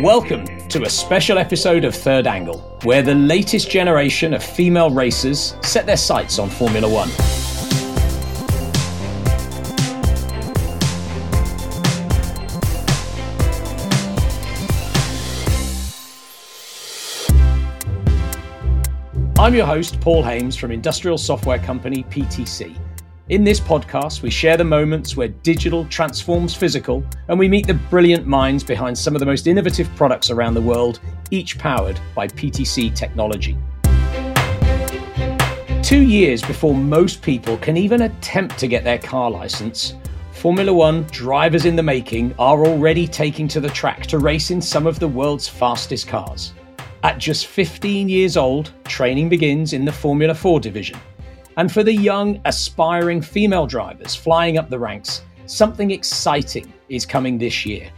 Welcome to a special episode of Third Angle, where the latest generation of female racers set their sights on Formula One. I'm your host, Paul Haimes from industrial software company PTC. In this podcast, we share the moments where digital transforms physical and we meet the brilliant minds behind some of the most innovative products around the world, each powered by PTC technology. Two years before most people can even attempt to get their car license, Formula One drivers in the making are already taking to the track to race in some of the world's fastest cars. At just 15 years old, training begins in the Formula 4 division and for the young, aspiring female drivers flying up the ranks, something exciting is coming this year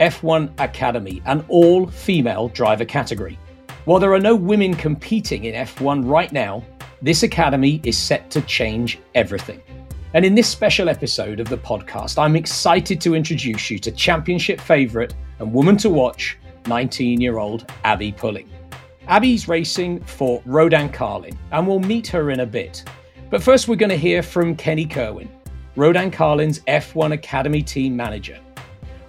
F1 Academy, an all female driver category. While there are no women competing in F1 right now, this academy is set to change everything. And in this special episode of the podcast, I'm excited to introduce you to championship favourite and woman to watch, 19 year old Abbi Pulling. Abbi's racing for Rodin Carlin, and we'll meet her in a bit. But first, we're going to hear from Kenny Kirwan, Rodin Carlin's F1 Academy team manager.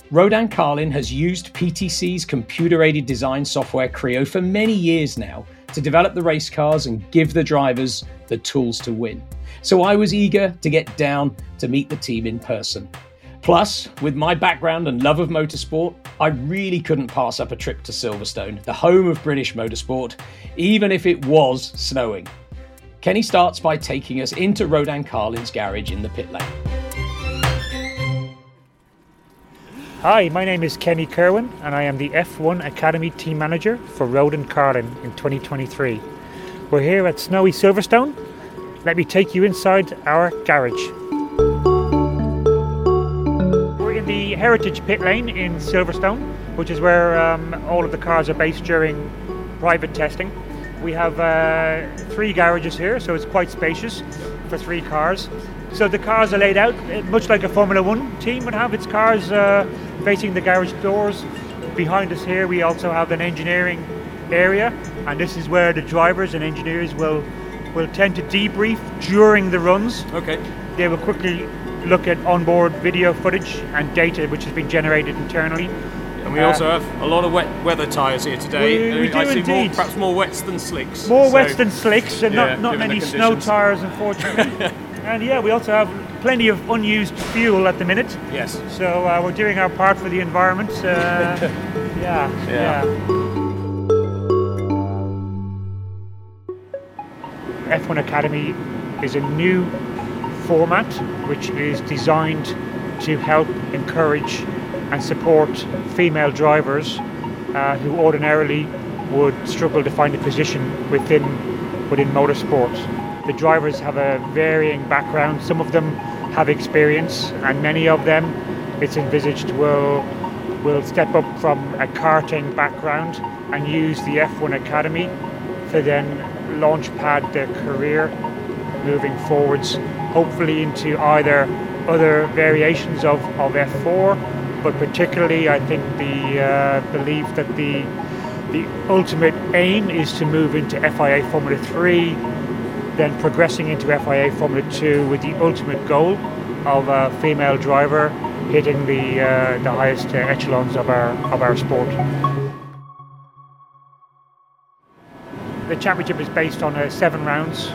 Rodin Carlin has used PTC's computer aided design software Creo for many years now to develop the race cars and give the drivers the tools to win. So I was eager to get down to meet the team in person. Plus, with my background and love of motorsport, I really couldn't pass up a trip to Silverstone, the home of British motorsport, even if it was snowing. Kenny starts by taking us into Rodin Carlin's garage in the pit lane. Hi, my name is Kenny Kirwan, and I am the F1 Academy Team Manager for Rodin Carlin in 2023. We're here at snowy Silverstone. Let me take you inside our garage. Heritage pit lane in Silverstone, which is where um, all of the cars are based during private testing. We have uh, three garages here, so it's quite spacious for three cars. So the cars are laid out uh, much like a Formula One team would have its cars uh, facing the garage doors. Behind us here, we also have an engineering area, and this is where the drivers and engineers will will tend to debrief during the runs. Okay. They will quickly look at onboard video footage and data which has been generated internally. And we uh, also have a lot of wet weather tyres here today. We, we do I see indeed. More, perhaps more wets than slicks. More so, wets than slicks, and yeah, not, not many snow tyres, unfortunately. and yeah, we also have plenty of unused fuel at the minute. Yes. So uh, we're doing our part for the environment. Uh, yeah, yeah. yeah. F1 Academy is a new format which is designed to help encourage and support female drivers uh, who ordinarily would struggle to find a position within within motorsport. The drivers have a varying background. Some of them have experience, and many of them, it's envisaged, will will step up from a karting background and use the F1 Academy to then launchpad their career moving forwards hopefully into either other variations of, of F4, but particularly I think the uh, belief that the the ultimate aim is to move into FIA Formula 3, then progressing into FIA Formula 2 with the ultimate goal of a female driver hitting the uh, the highest uh, echelons of our of our sport. The championship is based on uh, seven rounds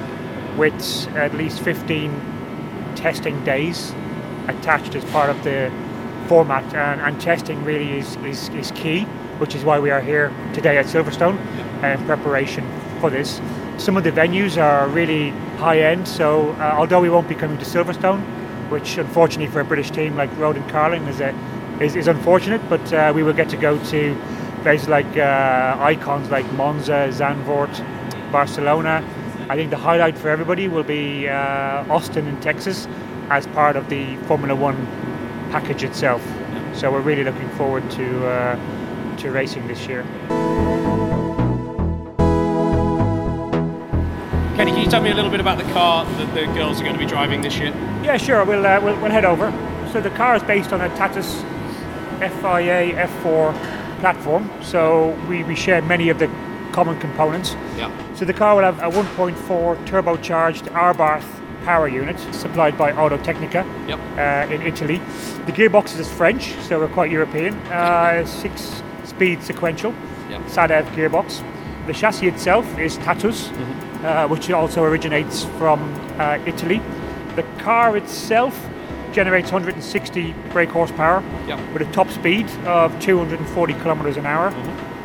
with at least 15 testing days attached as part of the format and, and testing really is, is, is, key which is why we are here today at Silverstone in preparation for this. Some of the venues are really high end so uh, although we won't be coming to Silverstone which unfortunately for a British team like Rodin Carlin is, a, is, is unfortunate but uh, we will get to go to places like uh, icons like Monza, Zandvoort, Barcelona I think the highlight for everybody will be uh, Austin in Texas as part of the Formula One package itself. So we're really looking forward to uh, to racing this year. Kenny, can you tell me a little bit about the car that the girls are going to be driving this year? Yeah, sure. We'll uh, we'll, we'll head over. So the car is based on a Tatuus FIA F4 platform, so we, we share many of the common components. Yeah. So the car will have a 1.4 turbocharged Abarth power unit supplied by Autotecnica Yep. uh, in Italy. The gearbox is French, so we're quite European. Uh, six speed sequential Yep. SADEV gearbox. The chassis itself is Tatuus, uh, which also originates from uh, Italy. The car itself generates 160 brake horsepower Yep. with a top speed of 240 kilometers an hour.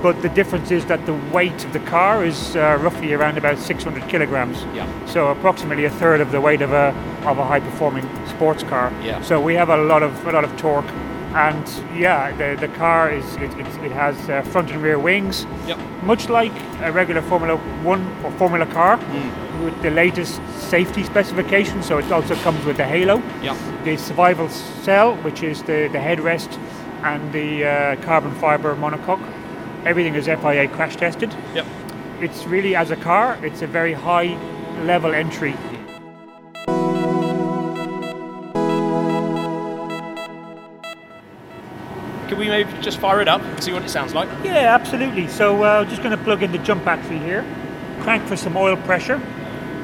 But the difference is that the weight of the car is uh, roughly around about 600 kilograms. Yeah. So approximately a third of the weight of a of a high performing sports car. Yeah. So we have a lot of a lot of torque, and yeah, the the car is it, it, it has uh, front and rear wings, Yep. much like a regular Formula One or Formula car, Mm. with the latest safety specifications. So it also comes with the halo, Yep. the survival cell, which is the the headrest, and the uh, carbon fiber monocoque. Everything is FIA crash tested. Yep. It's really as a car, it's a very high level entry Can we maybe just fire it up and see what it sounds like? Yeah, absolutely. So uh, just going to plug in the jump battery here, crank for some oil pressure,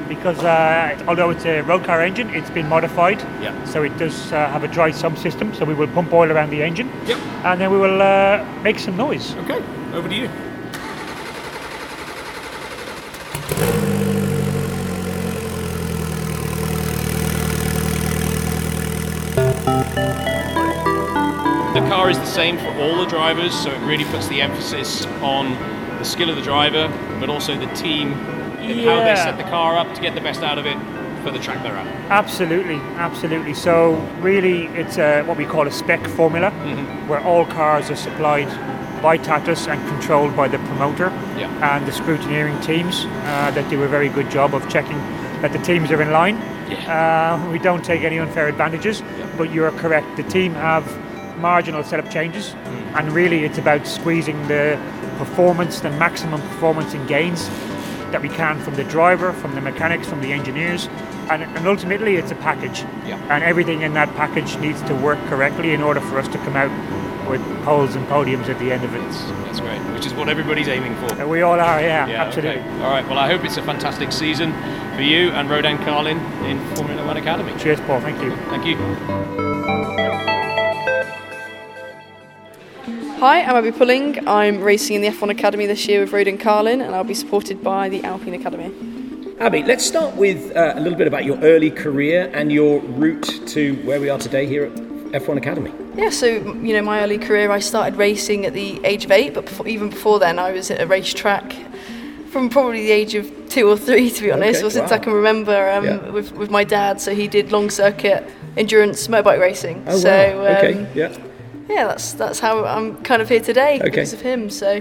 because uh, although it's a road car engine, it's been modified. Yeah. So it does uh, have a dry sump system. So we will pump oil around the engine, Yep. and then we will uh, make some noise. Okay. Over to you. The car is the same for all the drivers, so it really puts the emphasis on the skill of the driver, but also the team and how they set the car up to get the best out of it for the track they're at. Absolutely, absolutely. So really, it's uh what we call a spec formula, where all cars are supplied by Tatuus and controlled by the promoter Yeah. and the scrutineering teams uh, that do a very good job of checking that the teams are in line. Uh, we don't take any unfair advantages, but you're correct. The team have marginal setup changes, and really it's about squeezing the performance, the maximum performance and gains that we can from the driver, from the mechanics, from the engineers, and, and ultimately it's a package. Yeah. And everything in that package needs to work correctly in order for us to come out with poles and podiums at the end of it. That's great, which is what everybody's aiming for. Uh, We all are, yeah, Yeah, absolutely. okay. All right. Well, I hope it's a fantastic season for you and Rodin Carlin in Formula One Academy. Cheers, Paul. Thank you. Thank you. Hi, I'm Abbi Pulling. I'm racing in the F1 Academy this year with Rodin Carlin, and I'll be supported by the Alpine Academy. Abbi, let's start with uh, a little bit about your early career and your route to where we are today here at F1 Academy. Yeah, so you know, my early career, I started racing at the age of eight, but before, even before then, I was at a racetrack from probably the age of two or three, to be honest, Okay, or since wow. I can remember um, Yeah. with, with my dad. So he did long circuit endurance motorbike racing. Oh, so wow. Okay, um, yeah. yeah, that's that's how I'm kind of here today Okay. because of him. So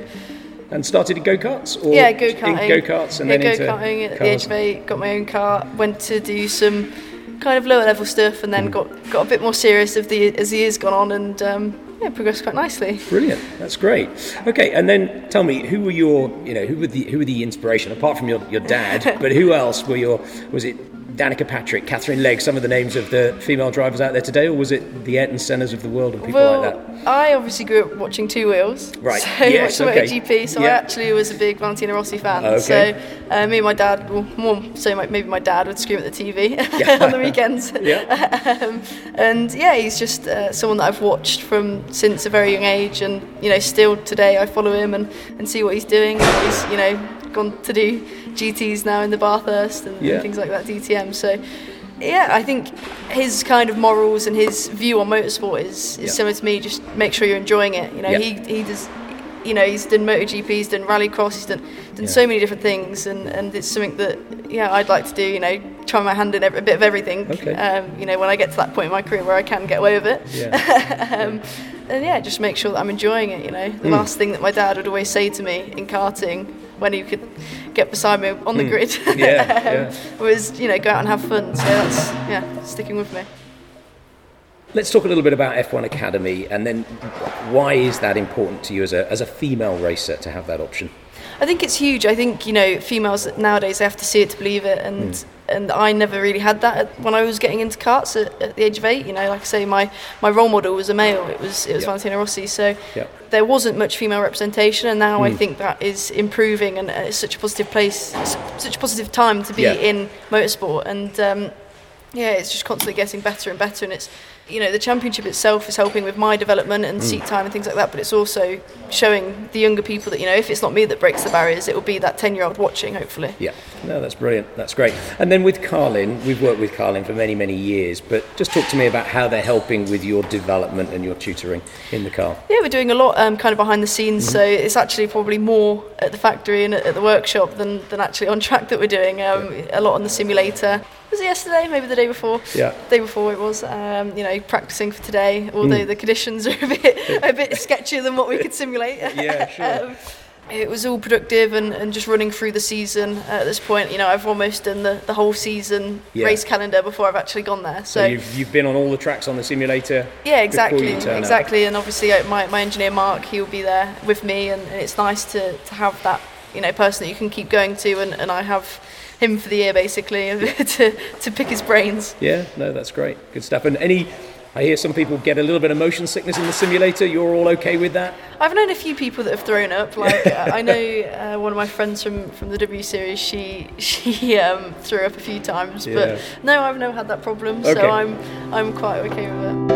And started in go karts? or yeah, go karting. Go karts and yeah, then go karting at the age of eight. Got my own car. Went to do some kind of lower level stuff, and then Hmm. got got a bit more serious of the as the years gone on, and um, yeah, progressed quite nicely. Brilliant. That's great. Okay, and then tell me, who were your, you know, who were the who were the inspiration apart from your, your dad? but who else were your? Was it Danica Patrick, Katherine Legge, some of the names of the female drivers out there today, or was it the Ayrton Sennas of the world and people well, like that? I obviously grew up watching Two Wheels, Right, So yes, watching okay. MotoGP. So I actually was a big Valentino Rossi fan. Okay. So uh, me and my dad, well, more so my, maybe my dad would scream at the TV on the weekends. Yeah. um, and yeah, he's just uh, someone that I've watched from since a very young age, and you know, still today I follow him and, and see what he's doing. And he's you know gone to do GTs now in the Bathurst and, Yeah. and things like that, DTM. So. Yeah, I think his kind of morals and his view on motorsport is, is Yeah. similar to me. Just make sure you're enjoying it. You know, Yeah. he he does. You know, he's done MotoGP, he's done Rallycross, he's done done so many different things, and, and it's something that yeah I'd like to do. You know, try my hand in every, a bit of everything. Okay. Um, you know, when I get to that point in my career where I can get away with it. um, and yeah, just make sure that I'm enjoying it. You know, the last thing that my dad would always say to me in karting when he could get beside me on the grid Yeah, um, was you know go out and have fun. So that's yeah sticking with me. Let's talk a little bit about F1 Academy, and then why is that important to you as a as a female racer to have that option? I think it's huge. I think you know females nowadays they have to see it to believe it, and and I never really had that when I was getting into karts at, at the age of eight. You know, like I say, my, my role model was a male. It was it was Yeah. Valentino Rossi. So Yeah. there wasn't much female representation, and now mm. I think that is improving, and it's such a positive place, such a positive time to be yeah. in motorsport, and um, yeah, it's just constantly getting better and better, and it's you know the championship itself is helping with my development and mm. seat time and things like that but it's also showing the younger people that you know if it's not me that breaks the barriers it will be that 10 year old watching hopefully. Yeah. No that's brilliant. That's great. And then with carlin we've worked with carlin for many many years but just talk to me about how they're helping with your development and your tutoring in the car. Yeah we're doing a lot um, kind of behind the scenes mm-hmm. so it's actually probably more at the factory and at the workshop than, than actually on track that we're doing. Um, yeah. a lot on the simulator was it yesterday? Maybe the day before. Yeah. The day before it was. Um, you know, practicing for today. Although mm. the conditions are a bit a bit sketchier than what we could simulate. yeah, sure. um, it was all productive and, and just running through the season at this point. You know, I've almost done the, the whole season yeah. race calendar before I've actually gone there. So, so, you've, you've been on all the tracks on the simulator. Yeah, exactly, exactly. Up. And obviously, uh, my, my engineer Mark, he'll be there with me, and, and, it's nice to, to have that you know person that you can keep going to, and, and I have him for the year basically to, to pick his brains. Yeah, no, that's great. Good stuff. And any, I hear some people get a little bit of motion sickness in the simulator. You're all okay with that? I've known a few people that have thrown up. Like uh, I know uh, one of my friends from, from the W Series. She she um, threw up a few times, yeah. but no, I've never had that problem. Okay. So I'm I'm quite okay with it.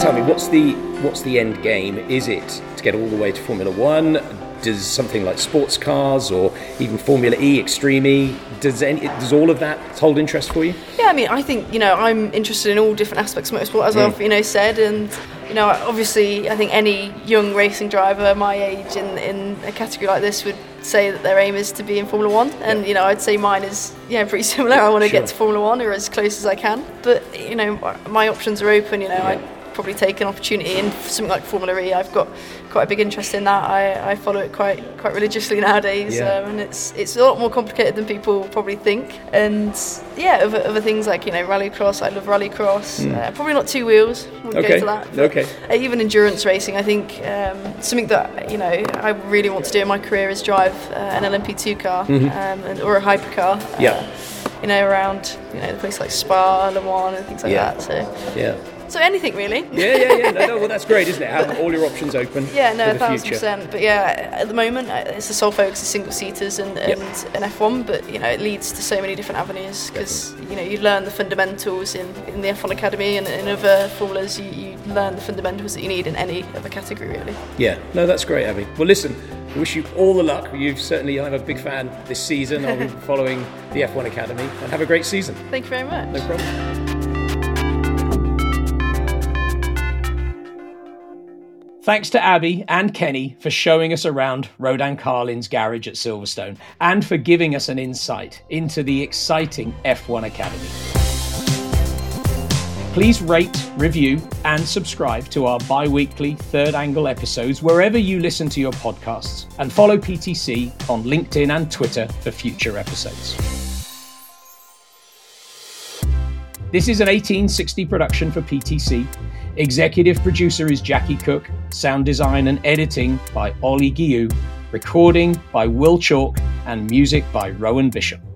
Tell me, what's the what's the end game? Is it to get all the way to Formula One? Does something like sports cars or even Formula E, Extreme E, does any, does all of that hold interest for you? Yeah, I mean, I think you know I'm interested in all different aspects of motorsport, as mm. I've you know said, and you know obviously I think any young racing driver my age in in a category like this would say that their aim is to be in Formula One, and yeah. you know I'd say mine is yeah pretty similar. I want to sure. get to Formula One or as close as I can, but you know my options are open. You know yeah. I probably take an opportunity in something like Formula E. I've got quite a big interest in that. I, I follow it quite quite religiously nowadays, yeah. um, and it's it's a lot more complicated than people probably think. And yeah, other, other things like you know rallycross. I love rallycross. Mm. Uh, probably not two wheels. We'll okay. go to that. okay. Uh, even endurance racing, I think um, something that you know I really want to do in my career is drive uh, an LMP2 car mm-hmm. um, and, or a hypercar. Yeah. You know, around you know the place like Spa, Le Mans, and things like yeah. that. So yeah. So anything really. Yeah, yeah, yeah. No, no, well, that's great, isn't it? Have all your options open. Yeah, no, a thousand percent. But yeah, at the moment, uh, it's the sole focus of single seaters and, and yep. an F1. But you know, it leads to so many different avenues because you know you learn the fundamentals in, in the F1 academy and in other formulas. You, you learn the fundamentals that you need in any other category, really. Yeah, no, that's great, Abbi. Well, listen. I wish you all the luck. You've certainly, I'm a big fan this season. I'll be following the F1 Academy and have a great season. Thank you very much. No problem. Thanks to Abbi and Kenny for showing us around Rodin Carlin's garage at Silverstone and for giving us an insight into the exciting F1 Academy. Please rate, review, and subscribe to our bi weekly third angle episodes wherever you listen to your podcasts, and follow PTC on LinkedIn and Twitter for future episodes. This is an 1860 production for PTC Executive producer is Jacqui Cook, sound design and editing by Ollie Guillou, recording by Will Chalk, and music by Rowan Bishop.